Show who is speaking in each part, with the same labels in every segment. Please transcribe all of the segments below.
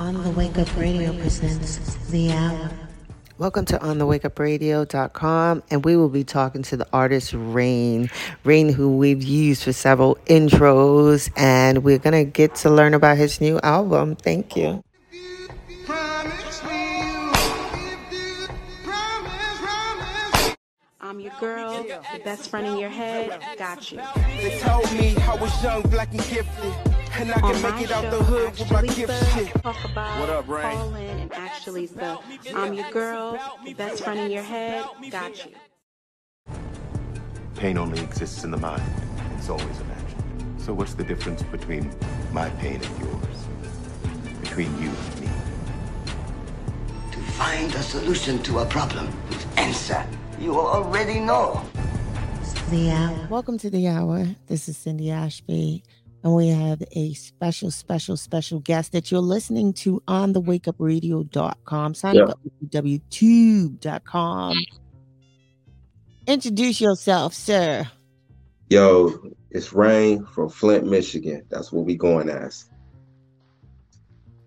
Speaker 1: On the Wake Up Radio presents The Hour.
Speaker 2: Welcome to onthewakeupradio.com, and we will be talking to the artist Rain. Rain, who we've used for several intros, and we're going to get to learn about his new album. Thank you.
Speaker 3: I'm your girl, the best friend in your head, got you.
Speaker 4: They told me I was young, black and gifted, and I
Speaker 3: On
Speaker 4: can
Speaker 3: my
Speaker 4: make it out
Speaker 3: show,
Speaker 4: the hood with my
Speaker 3: Actually
Speaker 4: gift
Speaker 3: Sir,
Speaker 4: shit.
Speaker 3: talk about
Speaker 4: What up, Rain?
Speaker 3: calling and actually the I'm your girl, the best friend in your head, got you.
Speaker 5: Pain only exists in the mind. It's always imagined. So what's the difference between my pain and yours? Between you and me?
Speaker 6: To find a solution to a problem whose answer you already know.
Speaker 1: The Hour.
Speaker 2: Welcome to the hour. This is Cindy Ashby, and we have a special, special, special guest that you're listening to on the wakeupradio.com. Sign up at www.tube.com. Introduce yourself, sir.
Speaker 7: Yo, it's Rain from Flint, Michigan. That's what we going as.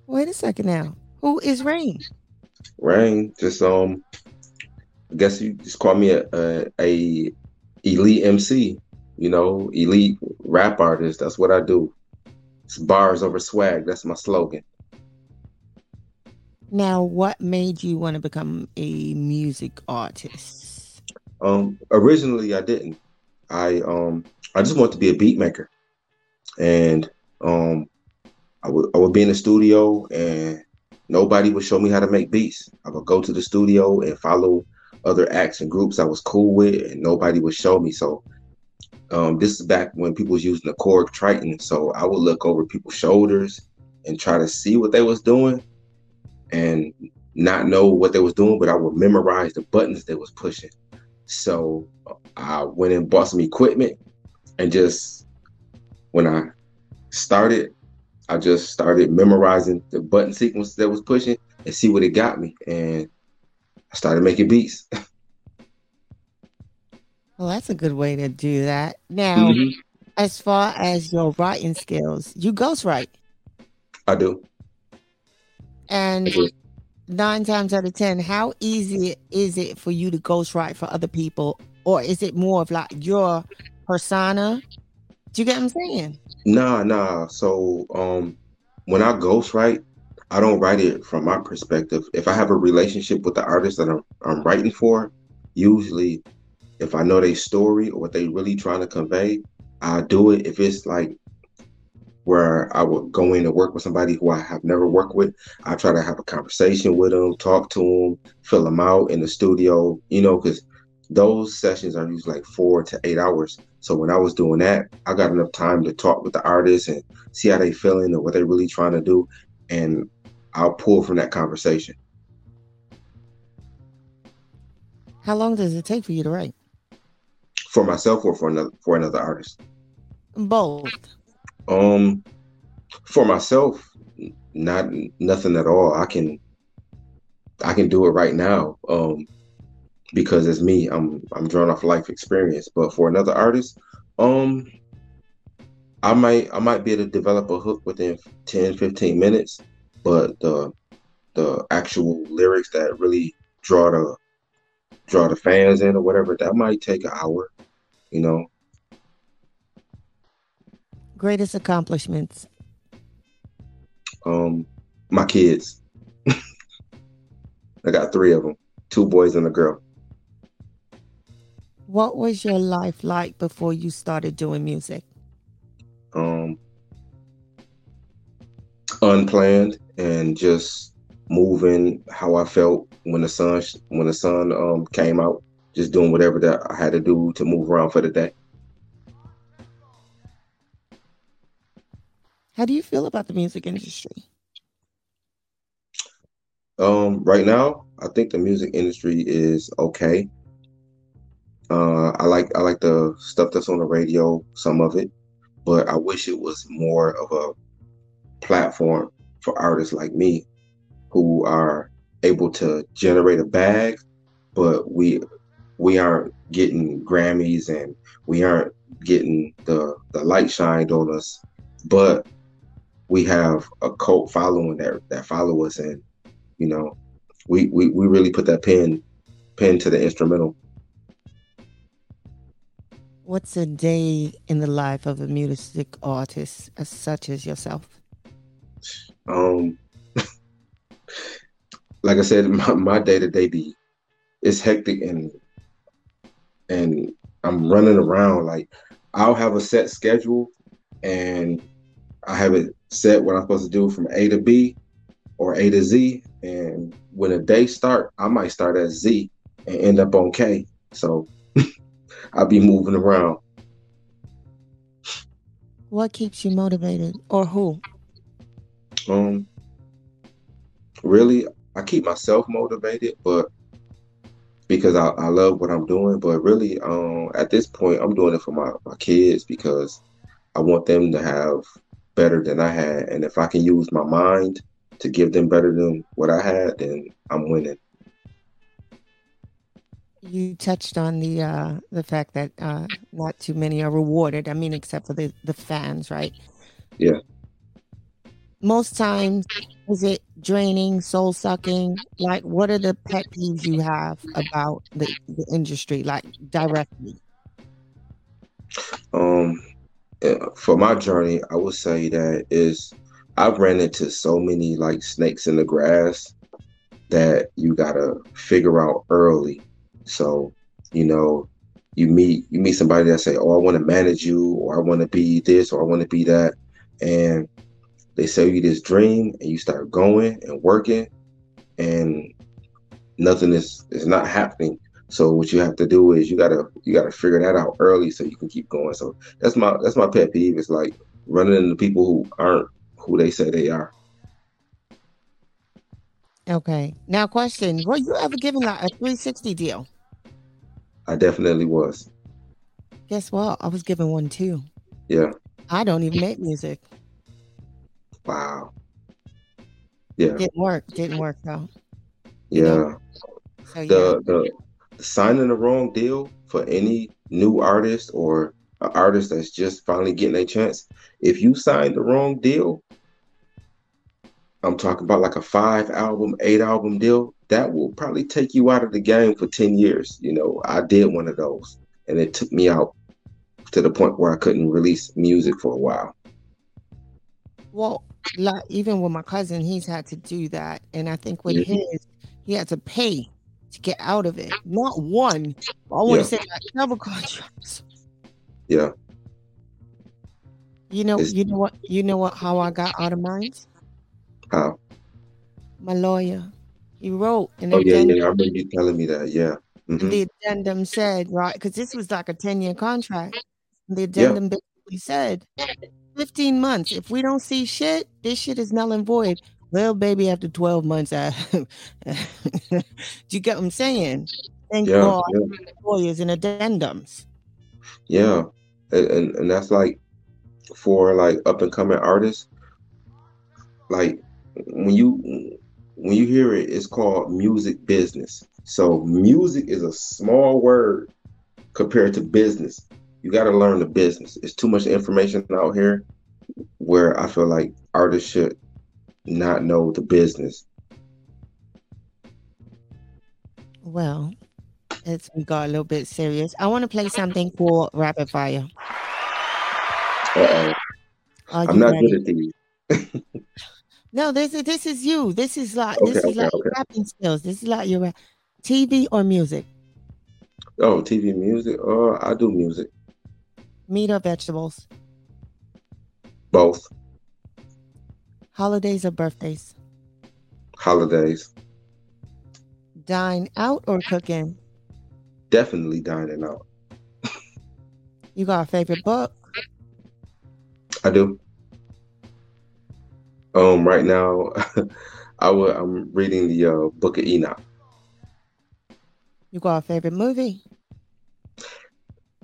Speaker 2: Wait a second now. Who is Rain?
Speaker 7: Rain, just um, I guess you just call me a, a a elite MC. You know, elite rap artist. That's what I do. It's bars over swag. That's my slogan.
Speaker 2: Now, what made you want to become a music artist?
Speaker 7: Um, originally I didn't. I um, I just wanted to be a beat maker, and um, I would I would be in the studio and nobody would show me how to make beats. I would go to the studio and follow other acts and groups I was cool with, and nobody would show me. So um, this is back when people was using the Korg Triton. So I would look over people's shoulders and try to see what they was doing, and not know what they was doing, but I would memorize the buttons they was pushing. So I went and bought some equipment, and just when I started, I just started memorizing the button sequence that was pushing and see what it got me, and I started making beats.
Speaker 2: Well, that's a good way to do that. Now,
Speaker 7: Mhm.
Speaker 2: as far as your writing skills, you ghostwrite.
Speaker 7: I do.
Speaker 2: And nine times out of ten, how easy is it for you to ghostwrite for other people? Or is it more of like your persona? Do you get what I'm saying?
Speaker 7: Nah, nah. So um when I ghostwrite, I don't write it from my perspective. If I have a relationship with the artist that I'm I'm writing for, usually if I know their story or what they really trying to convey, I do it. If it's like where I would go in and work with somebody who I have never worked with, I try to have a conversation with them, talk to them, fill them out in the studio, you know, because those sessions are usually like four to eight hours. So when I was doing that, I got enough time to talk with the artists and see how they feeling and what they're really trying to do, and I'll pull from that conversation.
Speaker 2: How long does it take for you to write?
Speaker 7: For myself or for another for another artist.
Speaker 2: Both.
Speaker 7: Um, for myself, not nothing at all. I can, I can do it right now. Um, because it's me. I'm I'm drawn off life experience. But for another artist, um, I might I might be able to develop a hook within 10, 15 minutes. But the the actual lyrics that really draw the draw the fans in or whatever, that might take an hour. You know,
Speaker 2: Greatest accomplishments.
Speaker 7: um my kids i got three of them two boys and a girl
Speaker 2: What was your life like before you started doing music?
Speaker 7: um unplanned and just moving how i felt when the sun when the sun um came out just doing whatever that i had to do to move around for the day
Speaker 2: How do you feel about the music industry?
Speaker 7: Um, right now, I think the music industry is okay. Uh, I like I like the stuff that's on the radio, some of it, but I wish it was more of a platform for artists like me who are able to generate a bag, but we we aren't getting Grammys and we aren't getting the the light shined on us, but we have a cult following that that follow us, and you know, we we we really put that pen pen to the instrumental.
Speaker 2: What's a day in the life of a music artist as such as yourself?
Speaker 7: Um, like I said, my day to day be it's hectic and and I'm running around. Like I'll have a set schedule and I have it set what I'm supposed to do from A to B or A to Z. And when a day start, I might start at Z and end up on K. So I'll be moving around.
Speaker 2: What keeps you motivated or who?
Speaker 7: Um really I keep myself motivated, but because I, I love what I'm doing. But really, um, at this point, I'm doing it for my, my kids because I want them to have better than I had. And if I can use my mind to give them better than what I had, then I'm winning.
Speaker 2: You touched on the uh, the fact that uh, not too many are rewarded. I mean, except for the, the fans, right?
Speaker 7: Yeah
Speaker 2: most times is it draining soul sucking like what are the pet peeves you have about the, the industry like directly?
Speaker 7: Um for my journey i would say that is i've ran into so many like snakes in the grass that you gotta figure out early. So you know you meet you meet somebody that say oh i want to manage you or i want to be this or i want to be that and they sell you this dream and you start going and working and nothing is is not happening. So what you have to do is you gotta you gotta figure that out early so you can keep going. So that's my that's my pet peeve is like running into people who aren't who they say they are.
Speaker 2: Okay. Now question were you ever given like a 360 deal?
Speaker 7: I definitely was.
Speaker 2: Guess what? I was given one too.
Speaker 7: Yeah.
Speaker 2: I don't even make music
Speaker 7: Wow. Yeah.
Speaker 2: Didn't work. Didn't work though.
Speaker 7: Yeah. So. The, the the signing the wrong deal for any new artist or an artist that's just finally getting a chance. If you sign the wrong deal, I'm talking about like a five album, eight album deal, that will probably take you out of the game for 10 years. You know, I did one of those and it took me out to the point where I couldn't release music for a while.
Speaker 2: Well, like even with my cousin, he's had to do that, and I think with mm-hmm. his, he had to pay to get out of it. Not one, I want yeah. to say like several contracts.
Speaker 7: Yeah.
Speaker 2: You know, it's, you know what, you know what? How I got out of mine?
Speaker 7: How?
Speaker 2: My lawyer, he wrote,
Speaker 7: and oh yeah, yeah, I remember you telling me that. Yeah.
Speaker 2: Mm-hmm. The addendum said right because this was like a ten year contract. The addendum yeah. basically said 15 months. If we don't see shit, this shit is null and void. Well, baby, after 12 months, I, do you get what I'm saying? Thank yeah, God yeah. lawyers and addendums.
Speaker 7: Yeah. And, and, and that's like for like up and coming artists, like when you when you hear it, it's called music business. So music is a small word compared to business you got to learn the business. It's too much information out here where I feel like artists should not know the business.
Speaker 2: Well, it's we got a little bit serious. I want to play something for Rapid Fire.
Speaker 7: Uh-oh. I'm not ready? good at these.
Speaker 2: no, this is this is you. This is like okay, this is okay, like okay. rapping skills. This is like your TV or music.
Speaker 7: Oh, TV music. Oh, I do music.
Speaker 2: Meat or vegetables?
Speaker 7: Both.
Speaker 2: Holidays or birthdays?
Speaker 7: Holidays.
Speaker 2: Dine out or cooking?
Speaker 7: Definitely dining out.
Speaker 2: you got a favorite book?
Speaker 7: I do. Um, right now, I would, I'm reading the uh, Book of Enoch.
Speaker 2: You got a favorite movie?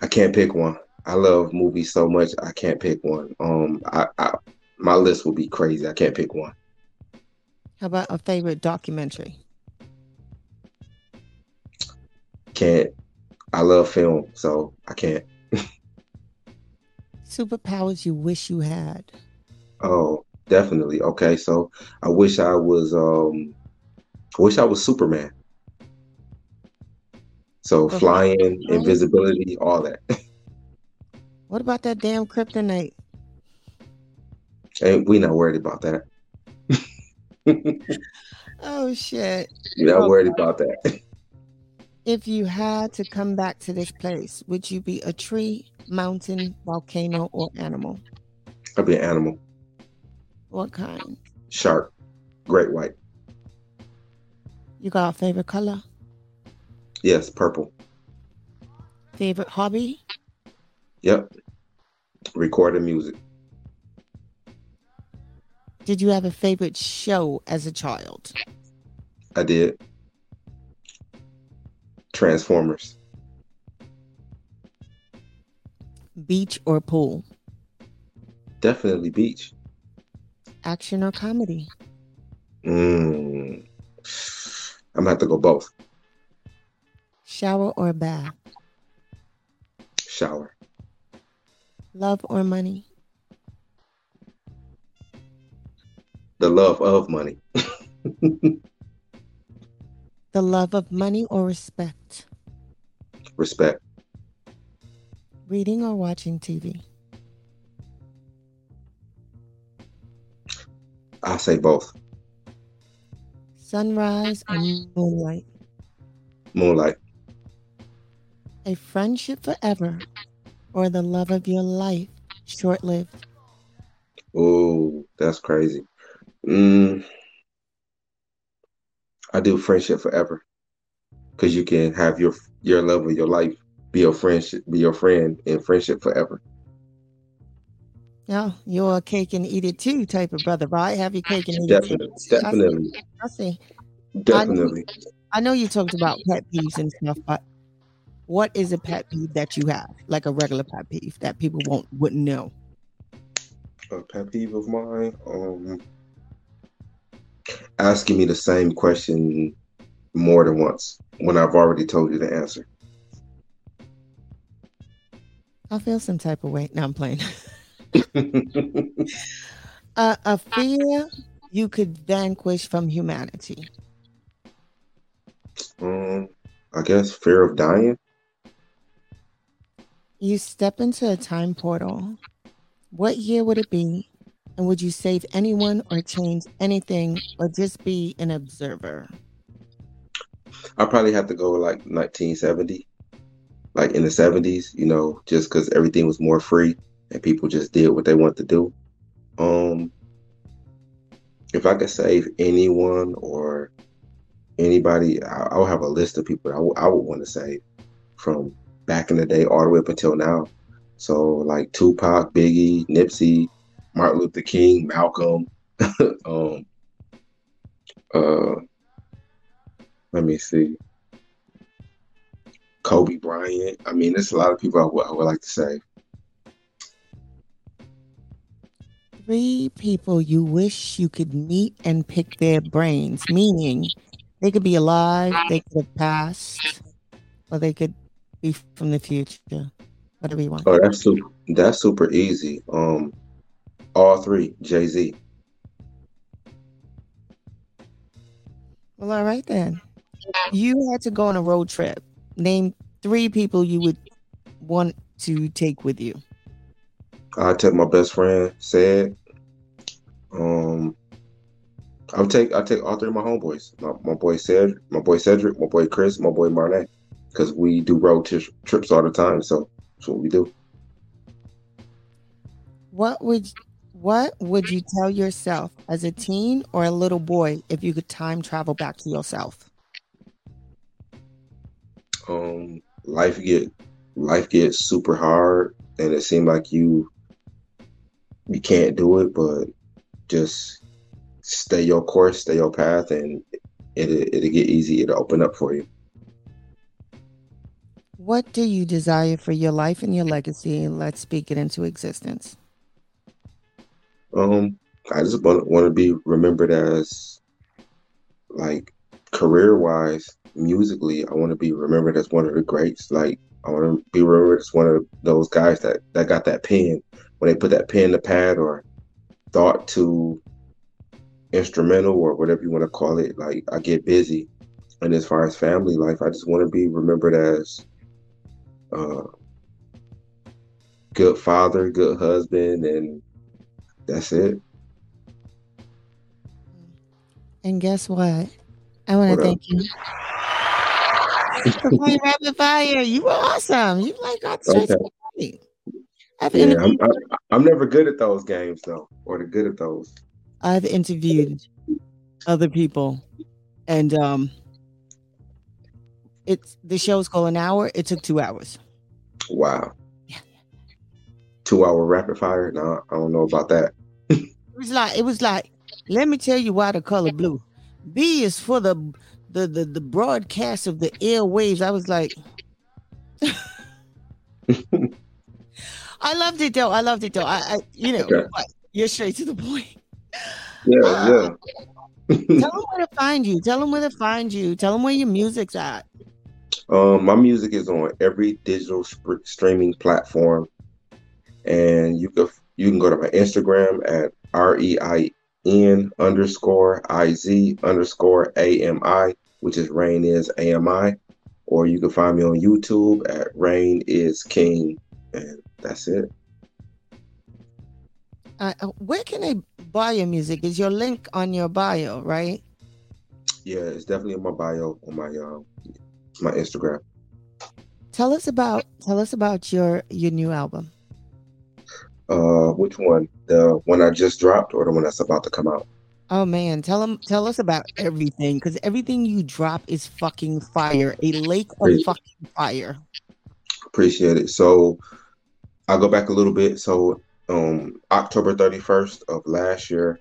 Speaker 7: I can't pick one. I love movies so much I can't pick one. Um, I, I my list will be crazy. I can't pick one.
Speaker 2: How about a favorite documentary?
Speaker 7: Can't. I love film, so I can't.
Speaker 2: Superpowers you wish you had.
Speaker 7: Oh, definitely. Okay, so I wish I was um I wish I was Superman. So flying, invisibility, all that.
Speaker 2: What about that damn kryptonite?
Speaker 7: and we not worried about that.
Speaker 2: Oh shit.
Speaker 7: we not
Speaker 2: Okay.
Speaker 7: worried about that.
Speaker 2: If you had to come back to this place, would you be a tree, mountain, volcano, or animal?
Speaker 7: I'd be an animal.
Speaker 2: What kind?
Speaker 7: Shark. Great white.
Speaker 2: You got a favorite color?
Speaker 7: Yes, purple.
Speaker 2: Favorite hobby?
Speaker 7: Yep. Recording music.
Speaker 2: Did you have a favorite show as a child?
Speaker 7: I did. Transformers.
Speaker 2: Beach or pool?
Speaker 7: Definitely beach.
Speaker 2: Action or comedy?
Speaker 7: Mm. I'm gonna have to go both.
Speaker 2: Shower or bath?
Speaker 7: Shower.
Speaker 2: Love or money?
Speaker 7: The love of money.
Speaker 2: The love of money or respect?
Speaker 7: Respect.
Speaker 2: Reading or watching TV?
Speaker 7: I say both.
Speaker 2: Sunrise or moonlight?
Speaker 7: Moonlight.
Speaker 2: A friendship forever or the love of your life short lived?
Speaker 7: Oh, that's crazy. Mm. I do friendship forever. Cause you can have your your love of your life be your friendship, be your friend in friendship forever.
Speaker 2: No, you're a cake and eat it too type of brother, right? Have your cake and eat it too.
Speaker 7: Definitely, definitely,
Speaker 2: I see.
Speaker 7: definitely.
Speaker 2: I know you talked about pet peeves and stuff, but what is a pet peeve that you have, like a regular pet peeve that people won't wouldn't know?
Speaker 7: A pet peeve of mine, um, asking me the same question more than once when I've already told you the answer.
Speaker 2: I feel some type of way. No, I'm playing. uh, a fear you could vanquish from humanity.
Speaker 7: um, I guess fear of dying.
Speaker 2: You step into a time portal. What year would it be? And would you save anyone or change anything or just be an observer?
Speaker 7: I probably have to go like 1970, like in the 70s, you know, just because everything was more free and people just did what they wanted to do. Um, if I could save anyone or anybody, I, I'll have a list of people I, w- I would want to save from back in the day all the way up until now. So like Tupac, Biggie, Nipsey, Martin Luther King, Malcolm, um, uh, let me see. Kobe Bryant. I mean, there's a lot of people I would, I would like to say.
Speaker 2: Three people you wish you could meet and pick their brains, meaning they could be alive, they could have passed, or they could be from the future. Whatever you want.
Speaker 7: Oh, that's super. That's super easy. Um, all three. Jay Z.
Speaker 2: Well, all right then. You had to go on a road trip. Name three people you would want to take with you.
Speaker 7: I take my best friend. Said. Um, I'll take. I take all three of my homeboys. My, my boy Cedric, my boy Cedric, my boy Chris, my boy Marnay, because we do road tri- trips all the time. So that's what we do.
Speaker 2: What would what would you tell yourself as a teen or a little boy if you could time travel back to yourself?
Speaker 7: um life get life gets super hard and it seemed like you you can't do it but just stay your course stay your path and it, it'll get easy it'll open up for you
Speaker 2: What do you desire for your life and your legacy? Let's speak it into existence.
Speaker 7: um i just want, want to be remembered as like career wise musically i want to be remembered as one of the greats like i want to be remembered as one of those guys that that got that pen when they put that pen to pad or thought to instrumental or whatever you want to call it. Like I get busy, and as far as family life, I just want to be remembered as uh, good father, good husband, and that's it.
Speaker 2: And guess what? I want to
Speaker 7: up?
Speaker 2: thank you. for playing rapid fire. You were awesome. You like got the. I've
Speaker 7: Yeah, I'm, I'm, I'm never good at those games though, or the good at those.
Speaker 2: I've interviewed other people, and um, it's the show's called an hour. It took two hours.
Speaker 7: Wow. Yeah. Two hour rapid fire? No, I don't know about that.
Speaker 2: It was like it was like. Let me tell you why the color blue. B is for the the the, the broadcast of the airwaves. I was like. I loved it though. I loved it though. I, I you know,
Speaker 7: Okay.
Speaker 2: you're straight to the point.
Speaker 7: Yeah,
Speaker 2: Uh,
Speaker 7: yeah.
Speaker 2: Tell them where to find you. Tell them where to find you. Tell them where your music's at.
Speaker 7: Um, my music is on every digital sp- streaming platform, and you can you can go to my Instagram at r e i n underscore i z underscore a m i, which is Rain is A M I, or you can find me on YouTube at Rain is King, and that's it.
Speaker 2: Uh, uh, where can they buy your music? Is your link on your bio, right?
Speaker 7: Yeah, it's definitely in my bio on my um my Instagram.
Speaker 2: Tell us about tell us about your your new album.
Speaker 7: Uh, which one? The one I just dropped, or the one that's about to come out?
Speaker 2: Oh man, tell them tell us about everything because everything you drop is fucking fire. A lake of
Speaker 7: Great.
Speaker 2: fucking fire.
Speaker 7: Appreciate it. So I'll go back a little bit. So um October 31st of last year,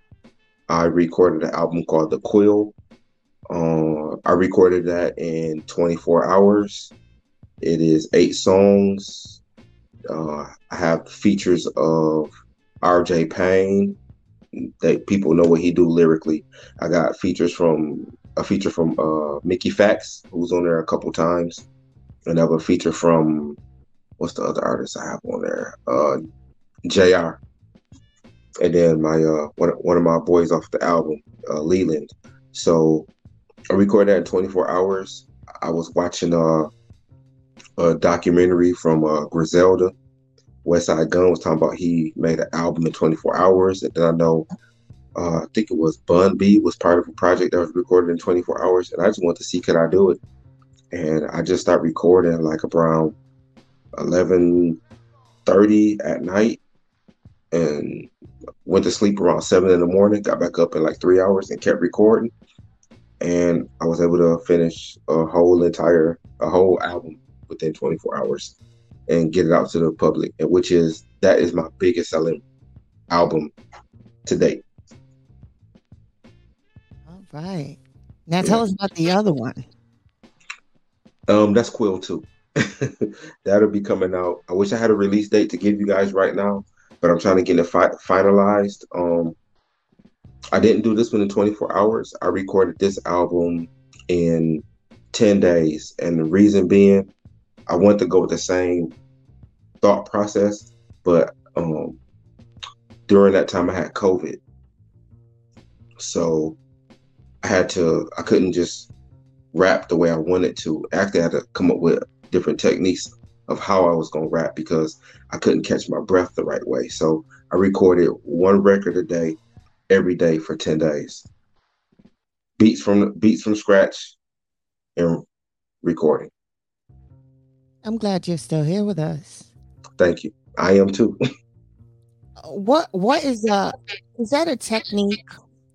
Speaker 7: I recorded an album called The Quill. Uh, I recorded that in 24 hours. It is eight songs. Uh, I have features of RJ Payne. That people know what he do lyrically. I got features from a feature from uh, Mickey Factz, who's on there a couple times. Another feature from what's the other artist I have on there? Uh, Jr. And then my uh one one of my boys off the album, uh, Leland. So I recorded that in 24 hours. I was watching uh, a documentary from uh, Griselda. Westside Gun was talking about he made an album in 24 hours, and then I know uh, I think it was Bun B was part of a project that was recorded in 24 hours, and I just wanted to see could I do it, and I just started recording like around 11:30 at night, and went to sleep around seven in the morning. Got back up in like three hours and kept recording, and I was able to finish a whole entire a whole album within 24 hours and get it out to the public, which is that is my biggest selling album to date.
Speaker 2: All right. Now tell us about the other one.
Speaker 7: Um, that's Quill too. That'll be coming out. I wish I had a release date to give you guys right now, but I'm trying to get it fi- finalized. Um, I didn't do this one in 24 hours. I recorded this album in 10 days, and the reason being, I want to go with the same thought process, but um, during that time I had COVID, so I had to. I couldn't just rap the way I wanted to. Actually, I had to come up with different techniques of how I was gonna rap because I couldn't catch my breath the right way. So I recorded one record a day, every day for ten days. Beats from beats from scratch, and recording.
Speaker 2: I'm glad you're still here with us.
Speaker 7: Thank you. I am too.
Speaker 2: What what is uh is that a technique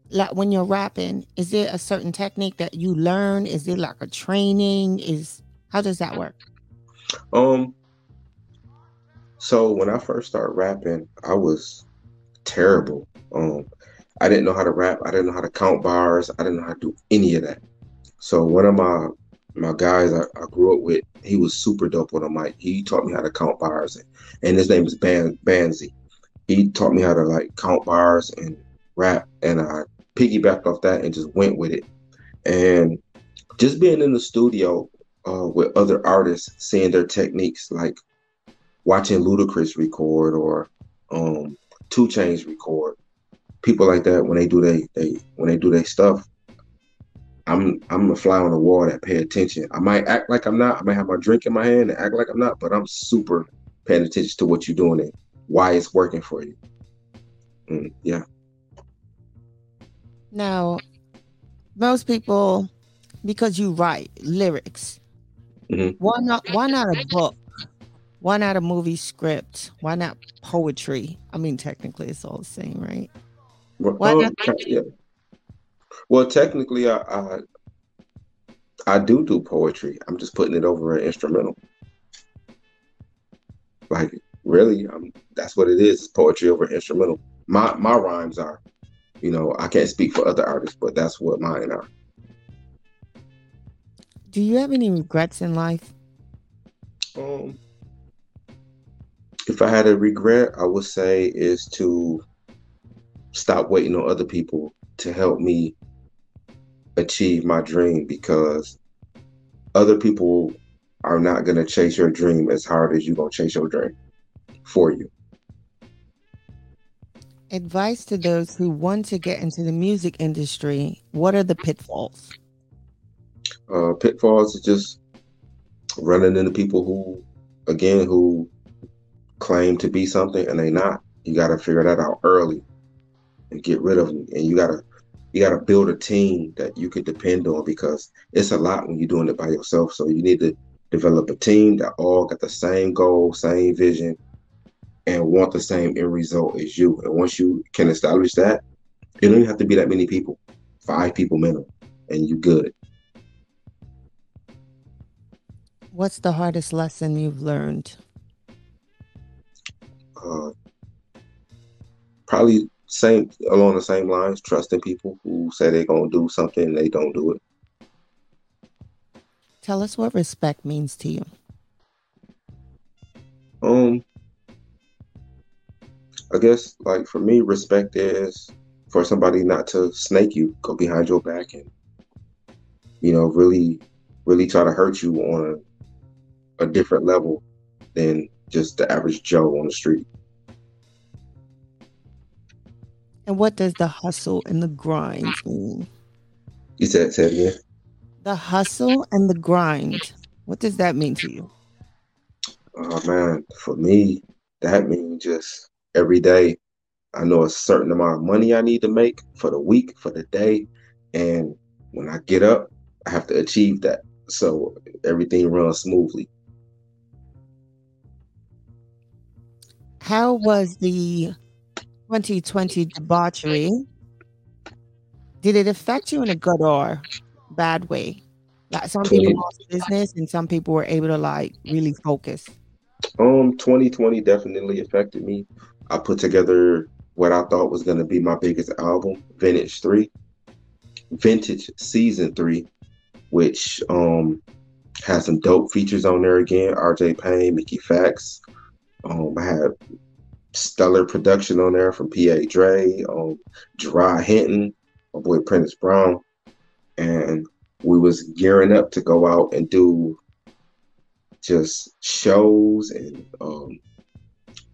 Speaker 2: like when you're rapping? Is there a certain technique that you learn? Is it like a training? Is how does that work?
Speaker 7: Um. So when I first started rapping, I was terrible. Um, I didn't know how to rap. I didn't know how to count bars. I didn't know how to do any of that. So one of my my guys I, I grew up with, he was super dope on a mic. He taught me how to count bars, and, and his name is Ban Banzi. He taught me how to like count bars and rap, and I piggybacked off that and just went with it. And just being in the studio uh, with other artists, seeing their techniques, like watching Ludacris record or um, 2 Chainz record, people like that when they do they they when they do their stuff, I'm I'm a fly on the wall that pay attention. I might act like I'm not. I might have my drink in my hand and act like I'm not, but I'm super paying attention to what you're doing and why it's working for you. Mm, yeah.
Speaker 2: Now, most people, because you write lyrics,
Speaker 7: Mhm.
Speaker 2: why not? Why not a book? Why not a movie script? Why not poetry? I mean, technically, it's all the same, right?
Speaker 7: Well, um, yeah. Well, technically, I, I I do do poetry. I'm just putting it over an instrumental. Like really, um, that's what it is. It's poetry over instrumental. My my rhymes are, you know, I can't speak for other artists, but that's what mine are.
Speaker 2: Do you have any regrets in life?
Speaker 7: Um, if I had a regret, I would say is to stop waiting on other people to help me achieve my dream because other people are not going to chase your dream as hard as you're going to chase your dream for you.
Speaker 2: Advice to those who want to get into the music industry. What are the pitfalls?
Speaker 7: Uh, pitfalls is just running into people who, again, who claim to be something and they not. You got to figure that out early and get rid of them. And you got to you got to build a team that you could depend on because it's a lot when you're doing it by yourself. So you need to develop a team that all got the same goal, same vision, and want the same end result as you. And once you can establish that, you don't even have to be that many people, five people minimum, and you good.
Speaker 2: What's the hardest lesson you've learned?
Speaker 7: Uh, probably same along the same lines, trusting people who say they're gonna do something and they don't do it.
Speaker 2: Tell us what respect means to you.
Speaker 7: Um, I guess like for me, respect is for somebody not to snake you, go behind your back, and you know, really, really try to hurt you on a, a different level than just the average Joe on the street.
Speaker 2: And what does the hustle and the grind mean?
Speaker 7: You said, said again.
Speaker 2: The hustle and the grind. What does that mean to you?
Speaker 7: Oh man, for me, that means just every day. I know a certain amount of money I need to make for the week, for the day, and when I get up, I have to achieve that so everything runs smoothly.
Speaker 2: How was the 2020 debauchery? Did it affect you in a good or bad way? Like some people lost business and some people were able to like really focus.
Speaker 7: Um, 2020 definitely affected me. I put together what I thought was going to be my biggest album, Vintage 3, Vintage Season 3, which um has some dope features on there again. RJ Payne, Mickey Factz. Um, I had stellar production on there from PA Dre, um, Gerard Hinton, my boy Prentice Brown, and we was gearing up to go out and do just shows and um,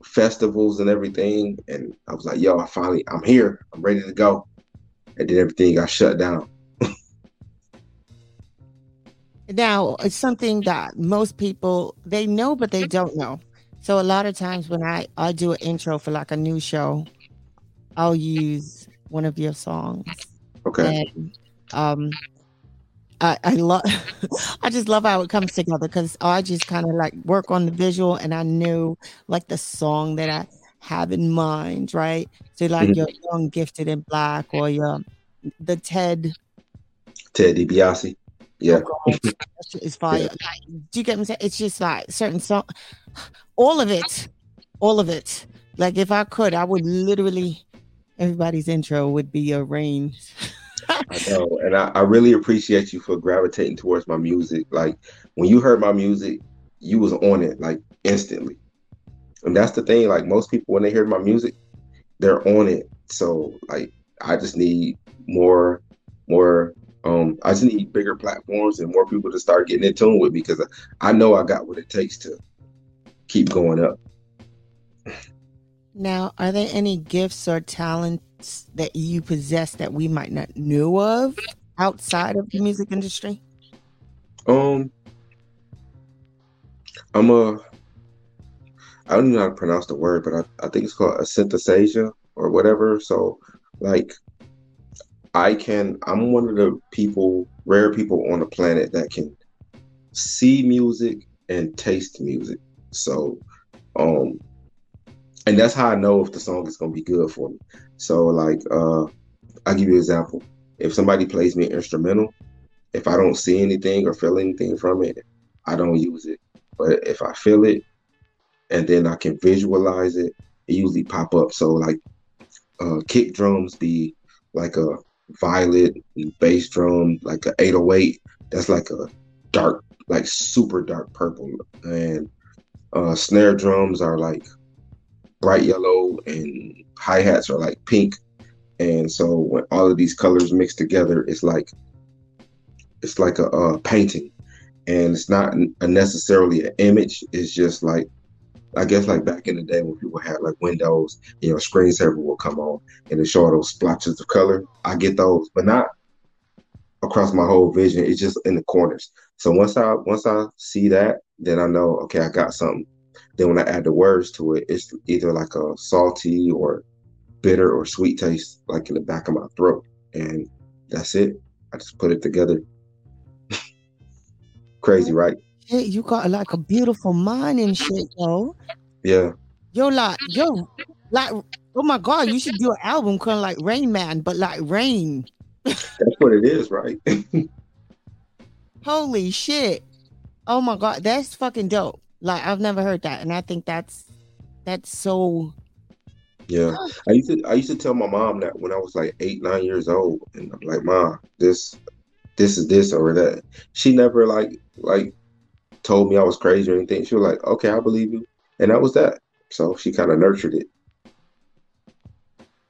Speaker 7: festivals and everything. And I was like, yo, I finally, I'm here. I'm ready to go. And then everything got shut down.
Speaker 2: Now, it's something that most people they know but they don't know. So a lot of times when I I do an intro for like a new show, I'll use one of your songs.
Speaker 7: Okay.
Speaker 2: And um I, I love I just love how it comes together because I just kind of like work on the visual and I knew like the song that I have in mind, right? So like
Speaker 7: Mhm.
Speaker 2: your young gifted in black or your the Ted
Speaker 7: Ted DiBiase. Yeah.
Speaker 2: Oh shit fire. Like, do you get me? I'm saying? It's just like certain song, all of it, all of it. Like if I could, I would literally. Everybody's intro would be a rain.
Speaker 7: I know, and I, I really appreciate you for gravitating towards my music. Like when you heard my music, you was on it like instantly. And that's the thing. Like most people, when they hear my music, they're on it. So like I just need more, more. Um, I just need bigger platforms and more people to start getting in tune with me because I know I got what it takes to keep going up.
Speaker 2: Now, are there any gifts or talents that you possess that we might not know of outside of the music industry?
Speaker 7: Um, I'm a. I don't know how to pronounce the word, but I, I think it's called a synthesasia or whatever. So, like, I can. I'm one of the people, rare people on the planet that can see music and taste music. So, um, and that's how I know if the song is gonna be good for me. So, like, uh, I'll give you an example. If somebody plays me instrumental, if I don't see anything or feel anything from it, I don't use it. But if I feel it and then I can visualize it, it usually pop up. So like uh, kick drums be like a violet, bass drum like a 808. That's like a dark, like super dark purple, and uh, snare drums are like bright yellow, and hi hats are like pink. And so when all of these colors mix together, it's like it's like a, a painting, and it's not necessarily an image. It's just like I guess like back in the day when people had like windows, you know, screensaver will come on and it show those splotches of color. I get those, but not across my whole vision. It's just in the corners. So once I once I see that, then I know okay, I got something. Then when I add the words to it, it's either like a salty or bitter or sweet taste, like in the back of my throat, and that's it. I just put it together. Crazy, right?
Speaker 2: Hey, you got like a beautiful mind and shit, yo.
Speaker 7: Yeah.
Speaker 2: Yo, like, yo, like, oh my god, you should do an album called like Rain Man, but like rain.
Speaker 7: That's what it is, right?
Speaker 2: Holy shit. Oh my god, that's fucking dope. Like I've never heard that. And I think that's that's so
Speaker 7: Yeah. I used to I used to tell my mom that when I was like eight, nine years old. And I'm like, Mom, this this is this or that. She never like like told me I was crazy or anything. She was like, Okay, I believe you. And that was that. So she kind of nurtured it.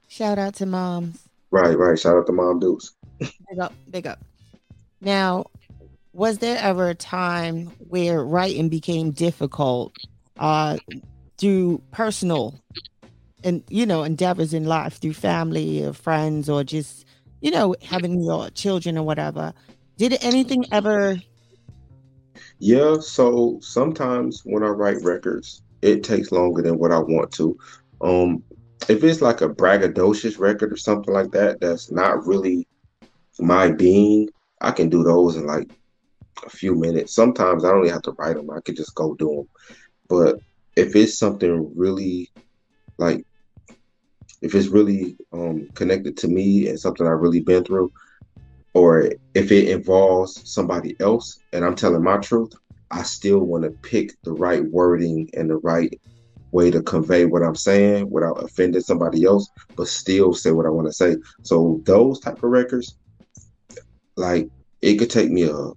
Speaker 2: shout out to moms.
Speaker 7: Right, right. Shout out to Mom dudes.
Speaker 2: Big up, big up. Now, was there ever a time where writing became difficult uh through personal and you know endeavors in life through family or friends or just you know having your children or whatever did anything ever
Speaker 7: Yeah, so sometimes when I write records, it takes longer than what I want to. Um, if it's like a braggadocious record or something like that, that's not really my being, I can do those in like a few minutes. Sometimes I don't even have to write them; I could just go do them. But if it's something really like, if it's really um, connected to me and something I've really been through, or if it involves somebody else and I'm telling my truth, I still want to pick the right wording and the right way to convey what I'm saying without offending somebody else, but still say what I want to say. So those type of records, like it could take me a,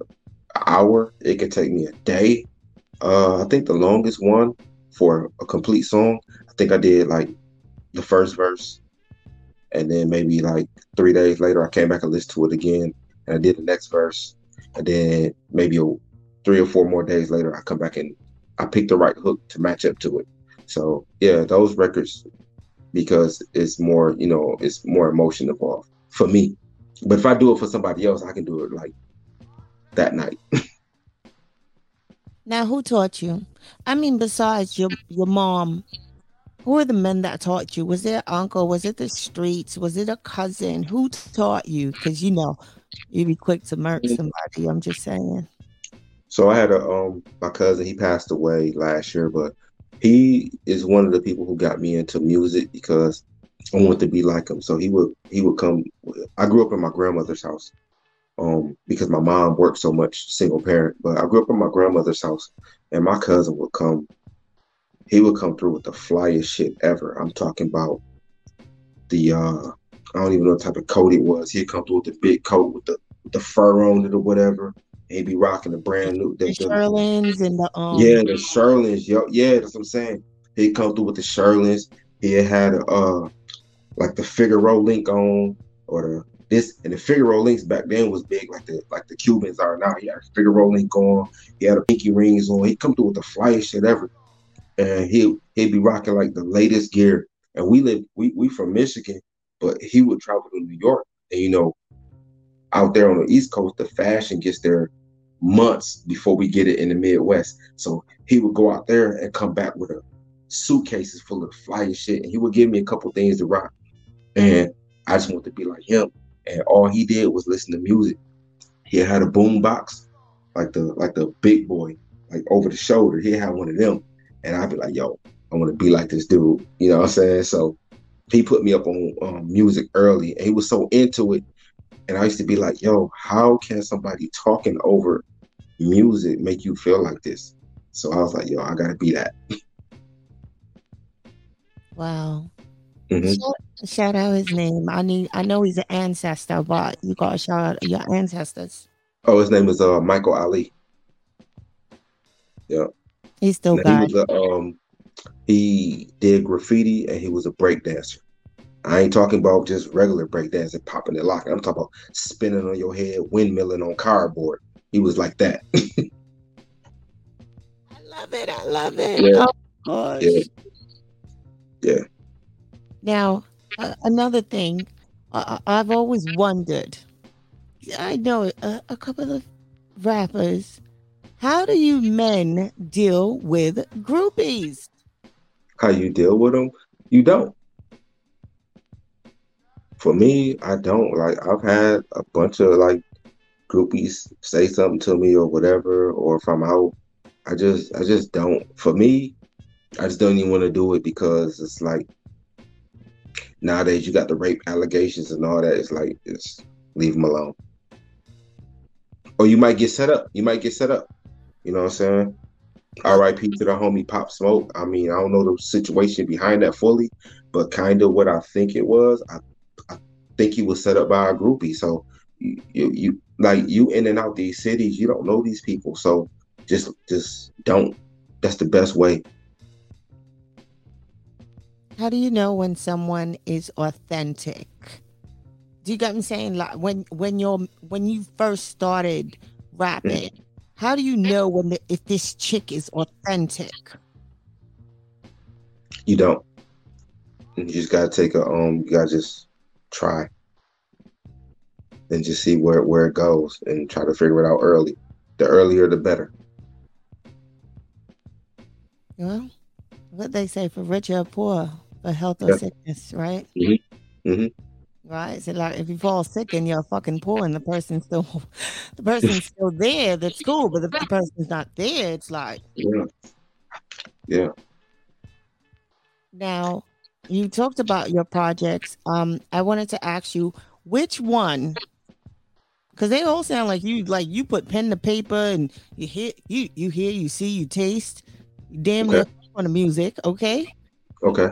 Speaker 7: hour, it could take me a day. Uh, I think the longest one for a complete song, I think I did like the first verse, and then maybe like three days later, I came back and listened to it again, and I did the next verse, and then maybe a, three or four more days later, I come back and I pick the right hook to match up to it. So yeah, those records because it's more, you know, it's more emotion involved for me. But if I do it for somebody else, I can do it like that night.
Speaker 2: now who taught you? I mean besides your your mom who are the men that taught you? Was it an uncle? Was it the streets? Was it a cousin? Who taught you? Because you know you'd be quick to murk somebody i'm just saying.
Speaker 7: So I had a um my cousin, he passed away last year, but he is one of the people who got me into music because I wanted to be like him. So he would he would come I grew up in my grandmother's house. Um because my mom worked so much single parent, but I grew up in my grandmother's house and my cousin would come he would come through with the flyest shit ever. I'm talking about the uh I don't even know what type of coat it was. He'd come through with the big coat with the with the fur on it or whatever. He'd be rocking the brand new
Speaker 2: the Sherlins and the um
Speaker 7: yeah, the Sherlins. Yo, yeah, that's what I'm saying. He'd come through with the Sherlins. He had a, uh like the Figaro link on or the this and the Figaro links back then was big like the like the Cubans are now. He had a Figaro link on. He had a pinky rings on. He'd come through with the flyest shit ever, and he he'd be rocking like the latest gear. And we live we we from Michigan, but he would travel to New York, and you know, out there on the East Coast, the fashion gets there months before we get it in the Midwest. So he would go out there and come back with a suitcases full of fly shit, and he would give me a couple things to rock. And I just want to be like him. And all he did was listen to music. He had a boom box, like the like the big boy, like over the shoulder. He had one of them, and I'd be like, "Yo, I want to be like this dude." You know what I'm saying? So he put me up on um, music early, and he was so into it. And I used to be like, "Yo, how can somebody talking over music make you feel like this?" So I was like, "Yo, I gotta be that."
Speaker 2: Wow.
Speaker 7: Mhm.
Speaker 2: Shout, shout out his name. I need. I know he's an ancestor, but you gotta shout out your ancestors.
Speaker 7: Oh, his name is uh Michael Ali. Yeah.
Speaker 2: He's still
Speaker 7: He was a, um he did graffiti and he was a break dancer. I ain't talking about just regular break dancing, popping the lock. I'm talking about spinning on your head, windmilling on cardboard. He was like that.
Speaker 2: I love it. I love it.
Speaker 7: Yeah.
Speaker 2: Oh.
Speaker 7: Yeah. Yeah.
Speaker 2: Now, uh, another thing, uh, I've always wondered. I know a, a couple of rappers. How do you men deal with groupies?
Speaker 7: How you deal with them? You don't. For me, I don't. Like I've had a bunch of like groupies say something to me or whatever, or if I'm out, I just I just don't. For me, I just don't even want to do it because it's like nowadays you got the rape allegations and all that. It's like just leave them alone. Or you might get set up. You might get set up. You know what I'm saying? R.I.P. to the homie Pop Smoke. I mean, I don't know the situation behind that fully, but kind of what I think it was. I, I think he was set up by a groupie. So you, you, you like you in and out these cities. You don't know these people, so just just don't. That's the best way.
Speaker 2: How do you know when someone is authentic? Do you get what I'm saying? Like when when you're when you first started rapping, how do you know when the, if this chick is authentic?
Speaker 7: You don't. You just gotta take a um. You gotta just try and just see where where it goes and try to figure it out early. The earlier, the better.
Speaker 2: Well, what they say for rich or poor, for health or
Speaker 7: Yeah.
Speaker 2: sickness, right?
Speaker 7: Mhm. Mhm.
Speaker 2: Right. So like if you fall sick and you're fucking poor and the person's still the person's still there, that's cool. But if the person's not there, it's like
Speaker 7: Yeah. Yeah.
Speaker 2: now you talked about your projects. Um, I wanted to ask you which one because they all sound like you like you put pen to paper and you hear you you hear, you see, you taste, you damn near
Speaker 7: Okay.
Speaker 2: on the music, okay?
Speaker 7: Okay.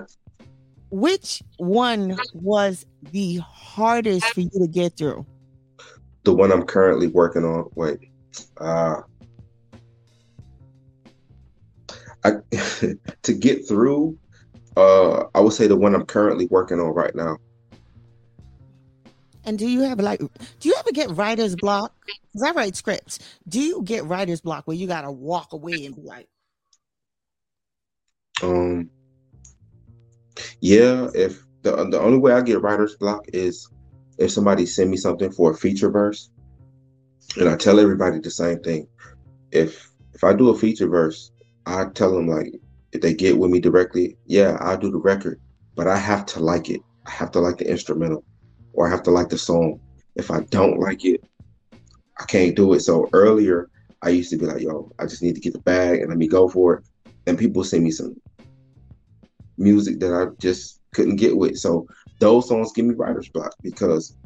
Speaker 2: Which one was the hardest for you to get through?
Speaker 7: The one I'm currently working on. Wait. Uh I to get through, uh I would say the one I'm currently working on right now.
Speaker 2: And do you have like, do you ever get writer's block? Because I write scripts. Do you get writer's block where you gotta walk away and be like,
Speaker 7: Um yeah, if the the only way I get writer's block is if somebody send me something for a feature verse and I tell everybody the same thing. If if I do a feature verse, I tell them like if they get with me directly, yeah, I'll do the record, but I have to like it. I have to like the instrumental or I have to like the song. If I don't like it, I can't do it. So earlier I used to be like, yo, I just need to get the bag and let me go for it. And people send me some music that I just couldn't get with. So those songs give me writer's block because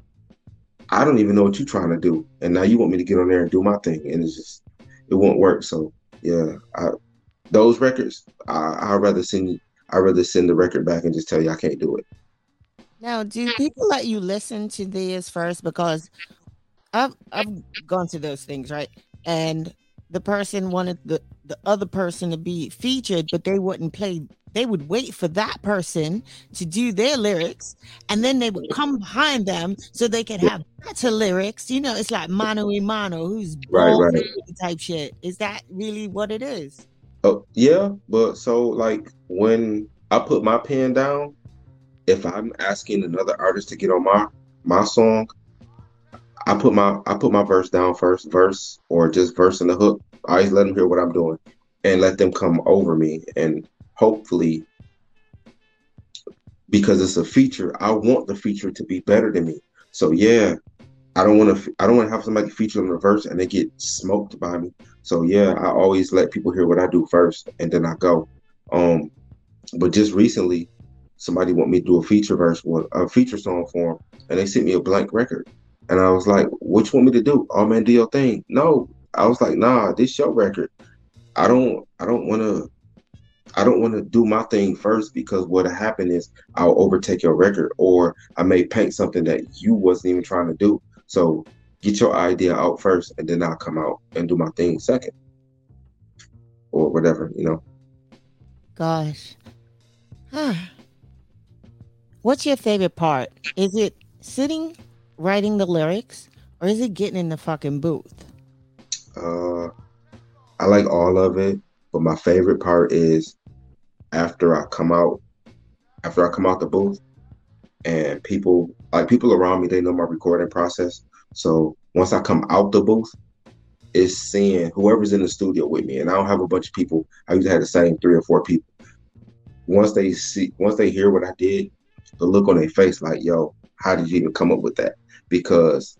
Speaker 7: I don't even know what you're trying to do. And now you want me to get on there and do my thing. And it's just it won't work. So yeah, I those records, I I'd rather send I'd rather send the record back and just tell you I can't do it.
Speaker 2: now, do people let you listen to theirs first? Because I've I've gone to those things, right? And the person wanted the the other person to be featured, but they wouldn't play. They would wait for that person to do their lyrics, and then they would come behind them so they could have better lyrics. You know, it's like mano a mano, who's
Speaker 7: Right, right.
Speaker 2: type shit. Is that really what it is?
Speaker 7: Oh yeah, but so like when I put my pen down, if I'm asking another artist to get on my my song, I put my I put my verse down first, verse or just verse in the hook. I let them hear what I'm doing and let them come over me and hopefully because it's a feature, I want the feature to be better than me. So yeah, I don't want to. I don't want to have somebody feature in reverse and they get smoked by me. So yeah, I always let people hear what I do first, and then I go. Um, but just recently, somebody want me to do a feature verse, a feature song for them, and they sent me a blank record, and I was like, "What you want me to do? Oh man, do your thing." No, I was like, "Nah, this your record. I don't. I don't want to. I don't want to do my thing first because what'll happen is I'll overtake your record, or I may paint something that you wasn't even trying to do. So get your idea out first, and then I'll come out and do my thing second, or whatever, you know.
Speaker 2: Gosh. Huh. What's your favorite part? Is it sitting writing the lyrics, or is it getting in the fucking booth?
Speaker 7: Uh, I like all of it, but my favorite part is after I come out, after I come out the booth, and people like people around me, they know my recording process. So once I come out the booth, it's seeing whoever's in the studio with me, and I don't have a bunch of people. I usually have the same three or four people. Once they see, once they hear what I did, the look on their face, like, "Yo, how did you even come up with that?" Because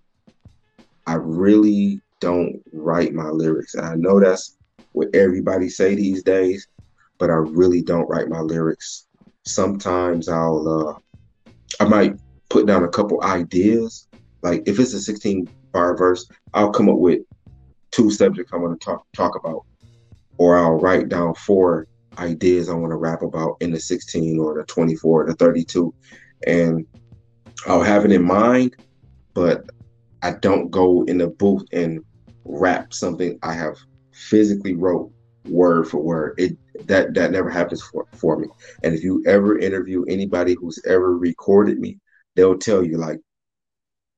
Speaker 7: I really don't write my lyrics, and I know that's what everybody say these days, but I really don't write my lyrics. Sometimes I'll uh, I might put down a couple ideas. Like if it's a 16 bar verse, I'll come up with two subjects I want to talk talk about, or I'll write down four ideas I want to rap about in the 16 or the 24 or the 32, and I'll have it in mind, but I don't go in the booth and rap something I have physically wrote word for word. It that that never happens for, for me. And if you ever interview anybody who's ever recorded me, they'll tell you like,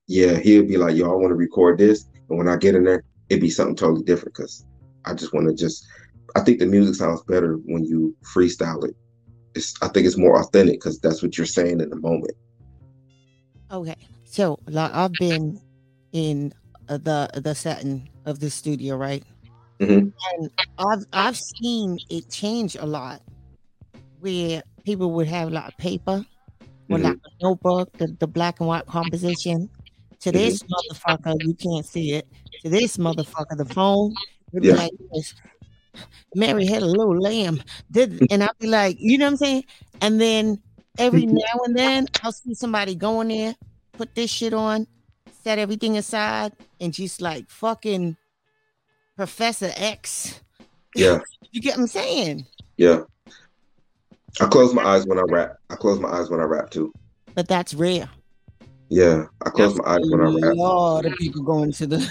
Speaker 7: yeah, he'll be like, I want to record this, and when I get in there, it'd be something totally different because I just want to just. I think the music sounds better when you freestyle it. It's, I think it's more authentic because that's what you're saying in the moment.
Speaker 2: Okay, so like I've been in uh, the the setting of the studio, right?
Speaker 7: Mm-hmm.
Speaker 2: And I've I've seen it change a lot, where people would have like paper or
Speaker 7: Mhm.
Speaker 2: like a notebook, the, the black and white composition. To this motherfucker, you can't see it. To this motherfucker, the phone would be
Speaker 7: Yeah.
Speaker 2: like this. Mary had a little lamb. Did and I'd be like, you know what I'm saying? And then every now and then I'll see somebody going there, put this shit on, set everything aside, and just like fucking Professor X.
Speaker 7: Yeah,
Speaker 2: You get what I'm saying?
Speaker 7: yeah. I close my eyes when I rap. I close my eyes when I rap too.
Speaker 2: But that's rare.
Speaker 7: Yeah, I close my eyes when I
Speaker 2: A
Speaker 7: rap.
Speaker 2: lot of people going to the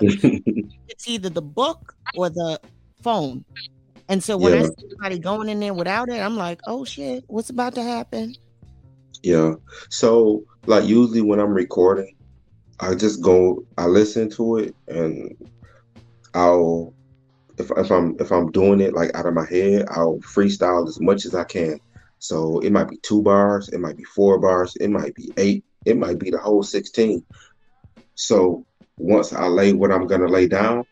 Speaker 2: it's either the book or the phone. And so when I see somebody going in there without it, I'm like, oh shit, what's about to happen?
Speaker 7: Yeah. So like usually when I'm recording, I just go I listen to it and I'll if if I'm if I'm doing it like out of my head, I'll freestyle as much as I can. So it might be two bars, it might be four bars, it might be eight, it might be the whole 16. So once I lay what I'm gonna lay down,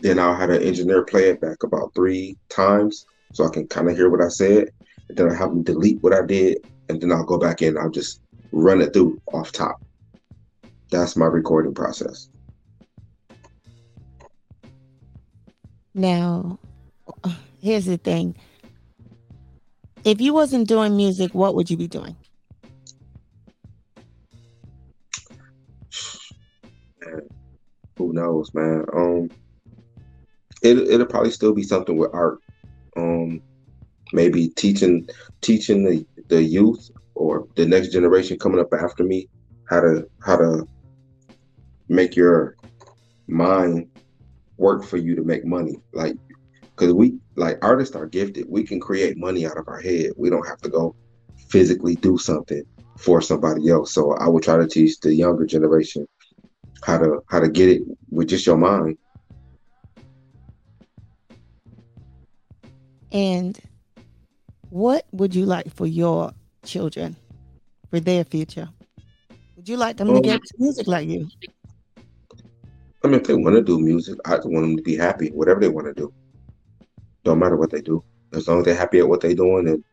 Speaker 7: then I'll have an engineer play it back about three times so I can kind of hear what I said. And then I have them delete what I did, and then I'll go back in. I'll just run it through off top. That's my recording process.
Speaker 2: Now, here's the thing. If you wasn't doing music, what would you be doing?
Speaker 7: And who knows, man? Um, it it'll probably still be something with art. Um, maybe teaching teaching the the youth or the next generation coming up after me how to how to make your mind work for you to make money. Like, because we like artists are gifted. We can create money out of our head. We don't have to go physically do something for somebody else. So I would try to teach the younger generation how to how to get it with just your mind.
Speaker 2: And what would you like for your children for their future? Would you like them to
Speaker 7: Um,
Speaker 2: get music like you?
Speaker 7: I mean, if they want to do music, I just want them to be happy, whatever they want to do. Don't matter what they do, as long as they're happy at what they're doing and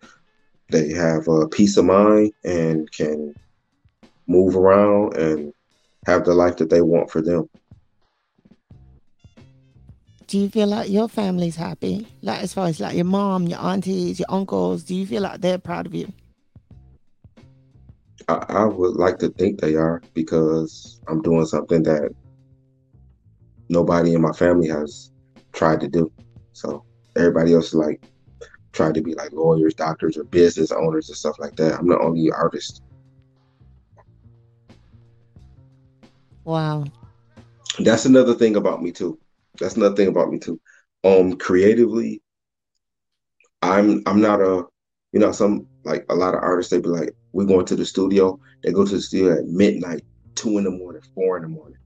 Speaker 7: they have a peace of mind and can move around and have the life that they want for them.
Speaker 2: Do you feel like your family's happy? Like as far as like your mom, your aunties, your uncles, do you feel like they're proud of you?
Speaker 7: I, I would like to think they are because I'm doing something that nobody in my family has tried to do. So everybody else is like tried to be like lawyers, doctors, or business owners and stuff like that. I'm the only artist.
Speaker 2: Wow.
Speaker 7: That's another thing about me too. That's another thing about me too. Um, creatively, I'm I'm not a you know some like a lot of artists they be like we going to the studio. They go to the studio at midnight, two in the morning, four in the morning.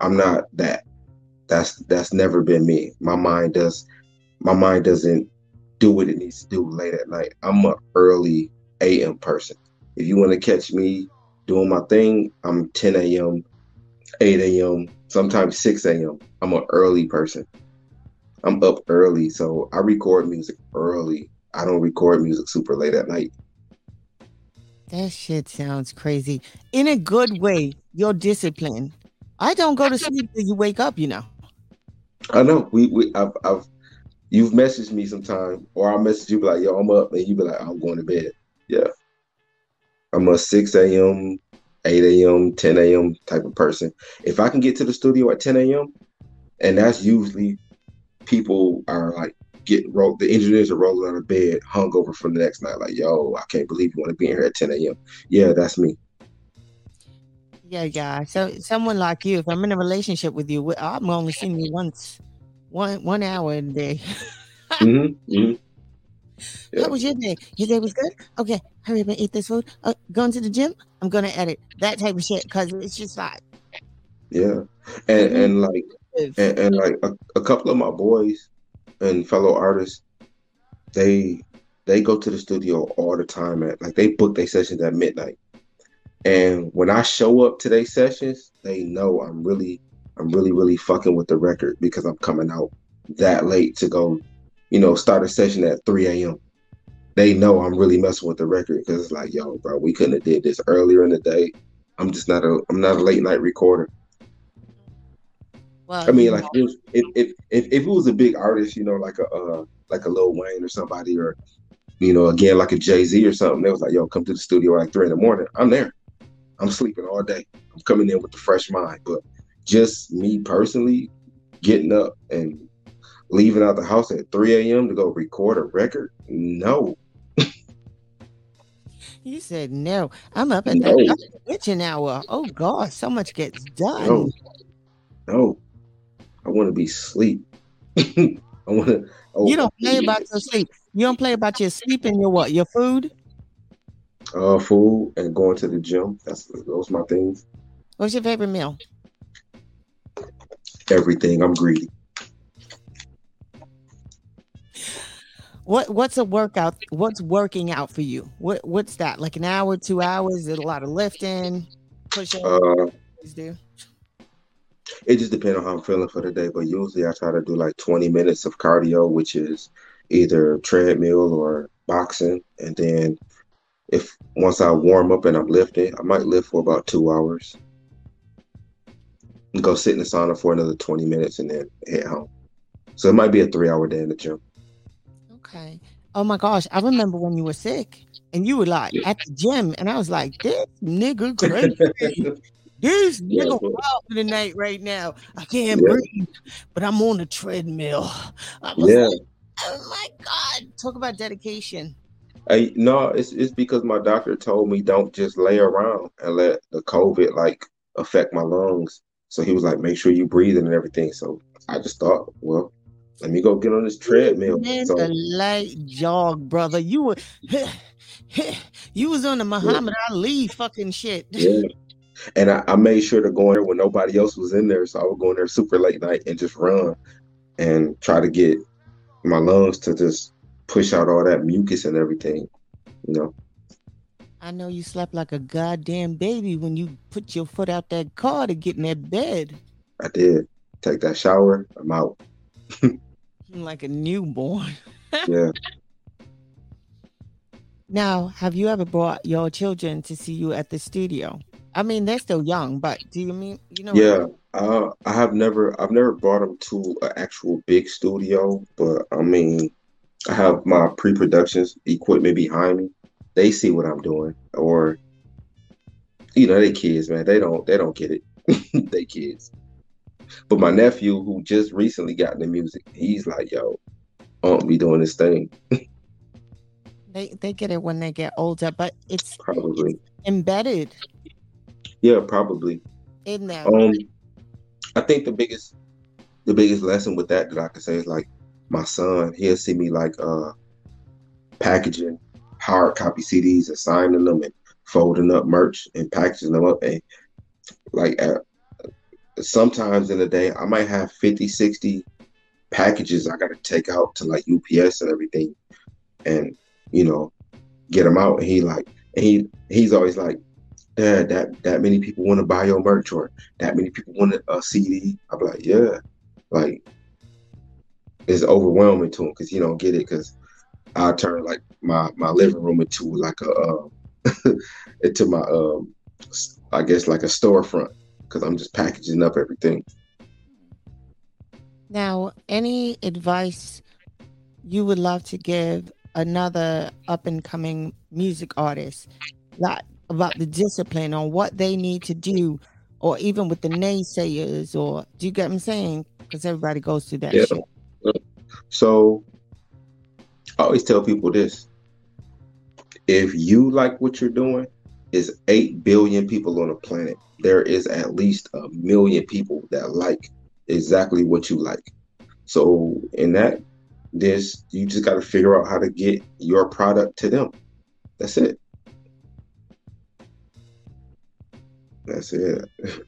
Speaker 7: I'm not that. That's that's never been me. My mind does my mind doesn't do what it needs to do late at night. I'm a early AM person. If you want to catch me doing my thing, I'm 10 a.m., 8 a.m., sometimes 6 a.m. I'm an early person. I'm up early, so I record music early. I don't record music super late at night.
Speaker 2: That shit sounds crazy. In a good way, your discipline. I don't go to sleep till you wake up, you know.
Speaker 7: I know we we I've, I've you've messaged me sometime, or I'll message you be like, "Yo, I'm up," and you be like, "I'm going to bed." Yeah, I'm a 6 a.m., 8 a.m., 10 a.m. type of person. If I can get to the studio at 10 a.m., and that's usually people are like getting rolled. The engineers are rolling out of bed, hungover from the next night. Like, yo, I can't believe you want to be in here at 10 a.m. Yeah, that's me.
Speaker 2: Yeah, yeah. So someone like you, if I'm in a relationship with you, I'm only seeing you once, one one hour a day.
Speaker 7: hmm hmm Yeah.
Speaker 2: How was your day? Your day was good. Okay, hurry up and eat this food. Uh, going to the gym. I'm gonna edit that type of shit because it's just like
Speaker 7: Yeah, and and like and, and like a, a couple of my boys and fellow artists, they they go to the studio all the time at like they book their sessions at midnight. And when I show up to their sessions, they know I'm really I'm really really fucking with the record because I'm coming out that late to go, you know, start a session at 3 a.m. They know I'm really messing with the record because it's like, yo, bro, we couldn't have did this earlier in the day. I'm just not a I'm not a late night recorder.
Speaker 2: well.
Speaker 7: I mean, like
Speaker 2: know,
Speaker 7: if, it was- if if if if it was a big artist, you know, like a uh, like a Lil Wayne or somebody, or you know, again like a Jay Z or something, they was like, "Yo, come to the studio at like three in the morning." I'm there. I'm sleeping all day. I'm coming in with a fresh mind. But just me personally, getting up and leaving out the house at 3 a.m. to go record a record, no,
Speaker 2: you said no. I'm up at
Speaker 7: No.
Speaker 2: that witching hour. Oh God, so much gets done.
Speaker 7: no, no. I want to be asleep. I want to. Oh,
Speaker 2: You don't play about your sleep. You don't play about your sleep and your what? Your food.
Speaker 7: Uh, food and going to the gym. That's those my things.
Speaker 2: What's your favorite meal?
Speaker 7: Everything. I'm greedy.
Speaker 2: What What's a workout? What's working out for you? What What's that? Like an hour, two hours? Is it a lot of lifting, push ups?
Speaker 7: Uh,
Speaker 2: do?
Speaker 7: it just depends on how I'm feeling for the day, but usually I try to do like 20 minutes of cardio, which is either treadmill or boxing, and then if once I warm up and I'm lifting, I might lift for about two hours. Go sit in the sauna for another 20 minutes and then head home. So it might be a three hour day in the gym.
Speaker 2: Okay. Oh my gosh, I remember when you were sick and you were like at the gym, and I was like, "This nigga crazy. This nigga wild for the night right now. I can't
Speaker 7: Yeah.
Speaker 2: breathe, but I'm on the treadmill.
Speaker 7: Yeah.
Speaker 2: like, oh my god! Talk about dedication.
Speaker 7: No, it's it's because my doctor told me don't just lay around and let the COVID like affect my lungs. So he was like, make sure you breathing and everything. So I just thought, well, let me go get on this treadmill.
Speaker 2: Man,
Speaker 7: So
Speaker 2: the light jog, brother. You were, you was on the Muhammad Ali fucking shit.
Speaker 7: yeah. And I, I made sure to go in there when nobody else was in there. So I would go in there super late night and just run and try to get my lungs to just push out all that mucus and everything. You know.
Speaker 2: I know you slept like a goddamn baby when you put your foot out that car to get in that bed.
Speaker 7: I did take that shower. I'm out.
Speaker 2: like a newborn.
Speaker 7: Yeah.
Speaker 2: Now, have you ever brought your children to see you at the studio? I mean, they're still young, but do you mean you know?
Speaker 7: Yeah, uh, I have never, I've never brought them to an actual big studio, but I mean, I have my pre-productions equipment behind me. They see what I'm doing, or you know, they kids, man. They don't, they don't get it. they kids. But my nephew, who just recently got into music, he's like, "Yo, I won't be doing this thing."
Speaker 2: they they get it when they get older, but it's
Speaker 7: probably
Speaker 2: embedded.
Speaker 7: Yeah, probably
Speaker 2: in them.
Speaker 7: Um, I think the biggest the biggest lesson with that that I could say is like my son, he'll see me like uh packaging hard copy CDs and signing them and folding up merch and packaging them up. And like uh, sometimes in a day I might have 50 60 packages I got to take out to like UPS and everything and you know get them out. And he like and he he's always like dad that that many people want to buy your merch or that many people want a CD I'm like yeah. Like it's overwhelming to him because he don't get it because I turn like my my living room into like a uh, into my um I guess like a storefront because I'm just packaging up everything.
Speaker 2: Now, any advice you would love to give another up and coming music artist that about the discipline on what they need to do, or even with the naysayers, or do you get what I'm saying? Because everybody goes through that yeah. shit.
Speaker 7: So I always tell people this. If you like what you're doing, is 8 billion people on the planet. There is at least a million people that like exactly what you like. So in that, this you just got to figure out how to get your product to them. That's it. That's it.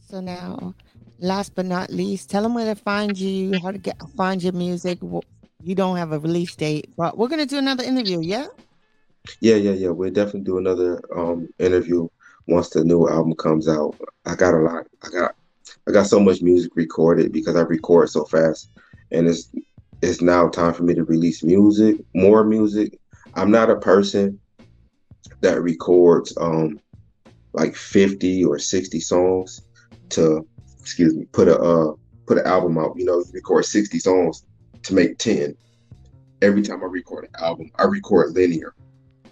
Speaker 2: so now last but not least, tell them where to find you, how to get find your music. You don't have a release date, but we're gonna do another interview. Yeah.
Speaker 7: Yeah, yeah, yeah. We'll definitely do another um interview once the new album comes out. I got a lot. I got I got so much music recorded because I record so fast, and it's it's now time for me to release music, more music. I'm not a person that records um like 50 or 60 songs to excuse me, put a uh, put an album out. You know, record sixty songs to make ten. Every time I record an album, I record linear.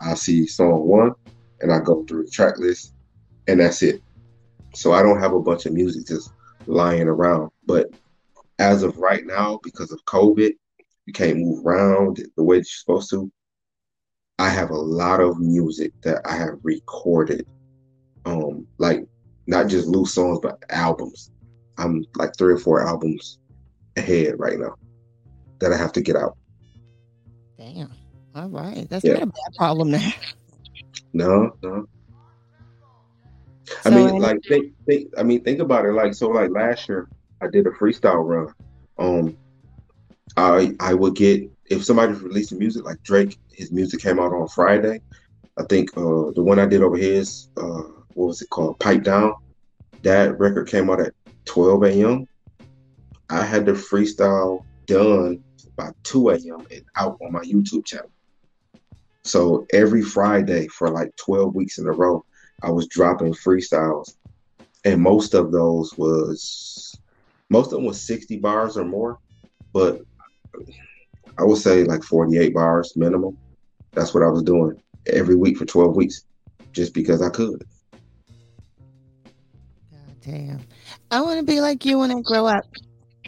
Speaker 7: I see song one, and I go through the track list, and that's it. So I don't have a bunch of music just lying around. But as of right now, because of COVID, you can't move around the way you're supposed to. I have a lot of music that I have recorded, um, like not just loose songs, but albums. I'm like three or four albums ahead right now that I have to get out.
Speaker 2: Damn. All right. That's yeah. not a bad problem now.
Speaker 7: No, no. So, I mean, like think, think I mean think about it. Like so like last year I did a freestyle run. Um I I would get if somebody's releasing music like Drake, his music came out on Friday. I think uh the one I did over here is uh what was it called? Pipe Down. That record came out at 12 a.m. I had the freestyle done by 2 a.m. and out on my YouTube channel. So every Friday for like 12 weeks in a row, I was dropping freestyles. And most of those was most of them was 60 bars or more, but I would say like 48 bars minimum. That's what I was doing every week for 12 weeks, just because I could.
Speaker 2: God damn. I want to be like you when I grow up.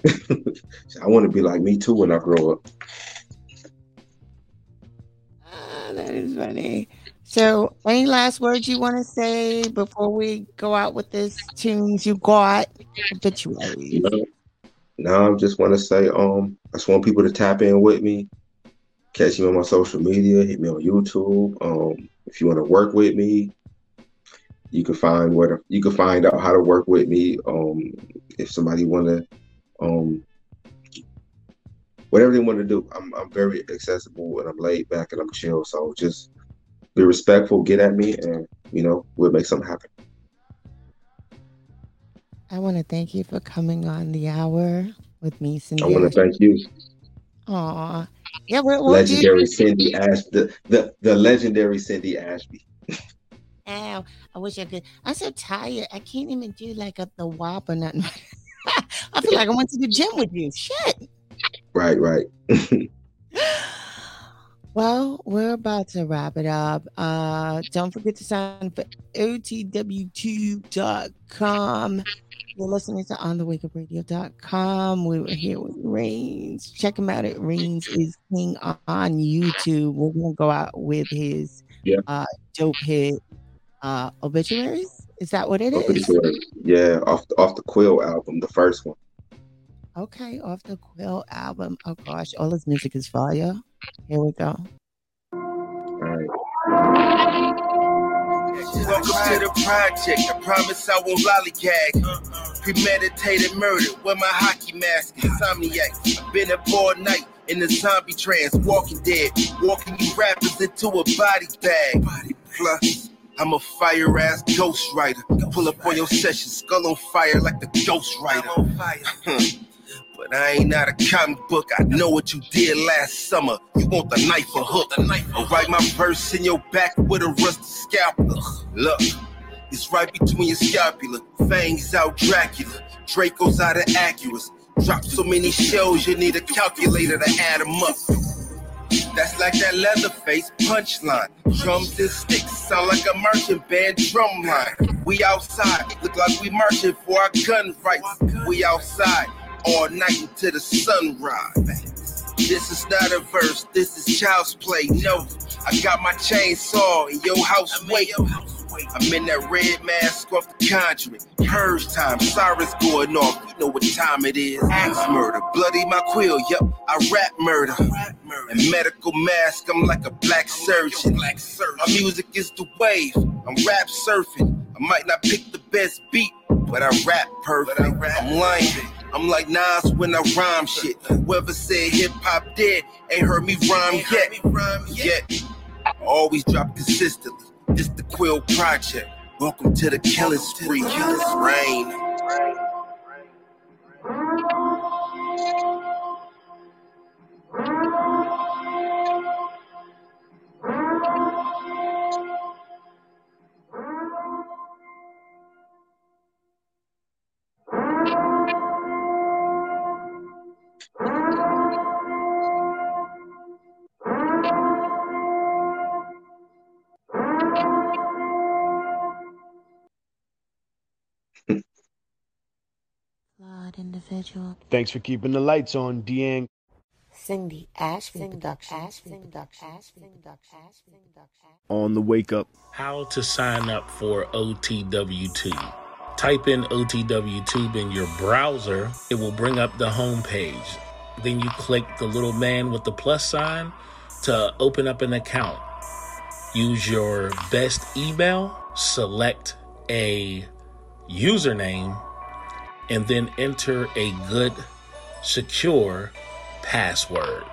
Speaker 7: I want to be like me too when I grow up.
Speaker 2: Ah, that is funny. So, any last words you want to say before we go out with this tunes you got? Obituaries.
Speaker 7: No, no, I just want to say, um, I just want people to tap in with me. Catch me on my social media. Hit me on YouTube. Um, if you want to work with me, you can find where to, you can find out how to work with me. Um, if somebody want to, um, whatever they want to do, I'm I'm very accessible and I'm laid back and I'm chill. So just be respectful, get at me, and you know we'll make something happen.
Speaker 2: I want to thank you for coming on the hour with me, Cindy.
Speaker 7: I want to thank you.
Speaker 2: Aw. Yeah, we're,
Speaker 7: legendary Cindy Ashby, the, the the legendary Cindy Ashby.
Speaker 2: Ow, I wish I could. I'm so tired. I can't even do like a, the wop or nothing. I feel like I went to the gym with you. Shit.
Speaker 7: Right, right.
Speaker 2: Well, we're about to wrap it up. Uh, don't forget to sign up for OTW2.com. You're listening to onthewakeupradio.com. We were here with Reigns. Check him out at Reigns is King on YouTube. We're going to go out with his
Speaker 7: Yeah.
Speaker 2: uh, dope hit uh, obituaries. Is that what it is?
Speaker 7: Obituary. Yeah, off the, off the Quill album, the first one.
Speaker 2: Okay, off the Quill album. Oh gosh, all his music is fire. Here we go.
Speaker 7: All right.
Speaker 4: Welcome to the project. I promise I won't lollygag. Premeditated murder with my hockey mask. Insomniac. I've been up all night in the zombie trance. Walking dead. Walking you rappers into a body bag. Plus, I'm a fire ass ghost writer. Pull up on your session, skull on fire like the ghost writer. But I ain't not a comic book. I know what you did last summer. You want the knife or hook? I'll write my verse in your back with a rusty scalpel. Look, it's right between your scapula. Fangs out Dracula. Draco's out of Acura's. Drop so many shells, you need a calculator to add them up. That's like that Leatherface punchline. Drums and sticks sound like a marching band drum line. We outside, look like we marching for our gun rights. We outside all night until the sunrise. This is not a verse, this is child's play. No, I got my chainsaw in your house wait. I'm in that red mask off the conjuring. Purge time, sirens going off. You know what time it is. Axe murder, bloody my quill. Yup, I rap murder. And medical mask, I'm like a black surgeon. My music is the wave. I'm rap surfing. I might not pick the best beat, but I rap perfect. I'm lying. I'm like Nas when I rhyme shit. Whoever said hip hop dead ain't heard me rhyme yet. Yet, I always drop consistently. This the Quill Project. Welcome to the killing spree. Rain.
Speaker 1: Flawed.
Speaker 8: Thanks for keeping the lights on, Deang.
Speaker 2: Cindy Ashby Productions.
Speaker 8: On the wake up.
Speaker 9: How to sign up for OTW2. Type in OTWTube in your browser, it will bring up the home page. Then you click the little man with the plus sign to open up an account. Use your best email, select a username, and then enter a good, secure password.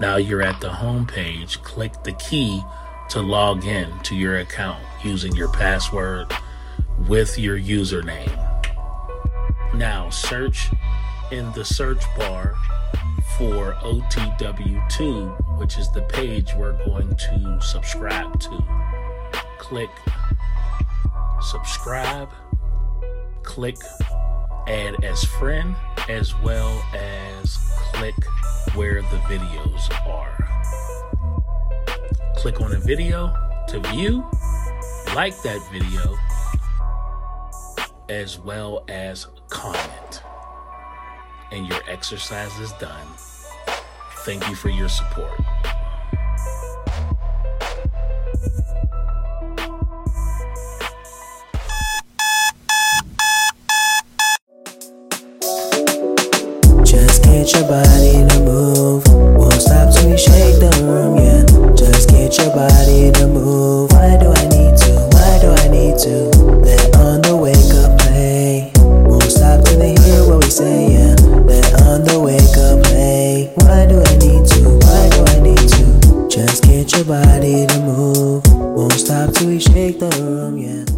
Speaker 9: Now you're at the home page. Click the key to log in to your account using your password with your username. Now search in the search bar for OTW2, which is the page we're going to subscribe to. Click subscribe, click add as friend, as well as click where the videos are. Click on a video to view, like that video, as well as comment. And your exercise is done. Thank you for your support.
Speaker 10: get your body to move. Won't stop till you shake the room, yeah.
Speaker 11: Just get your body to move.
Speaker 10: Why do I need to? Why do I need to? Let on the wake up play. Won't stop till they hear what we say, yeah. Let on the wake up play. Why do I need to? Why do I need to? Just get your body to move. Won't stop till we shake the room, yeah.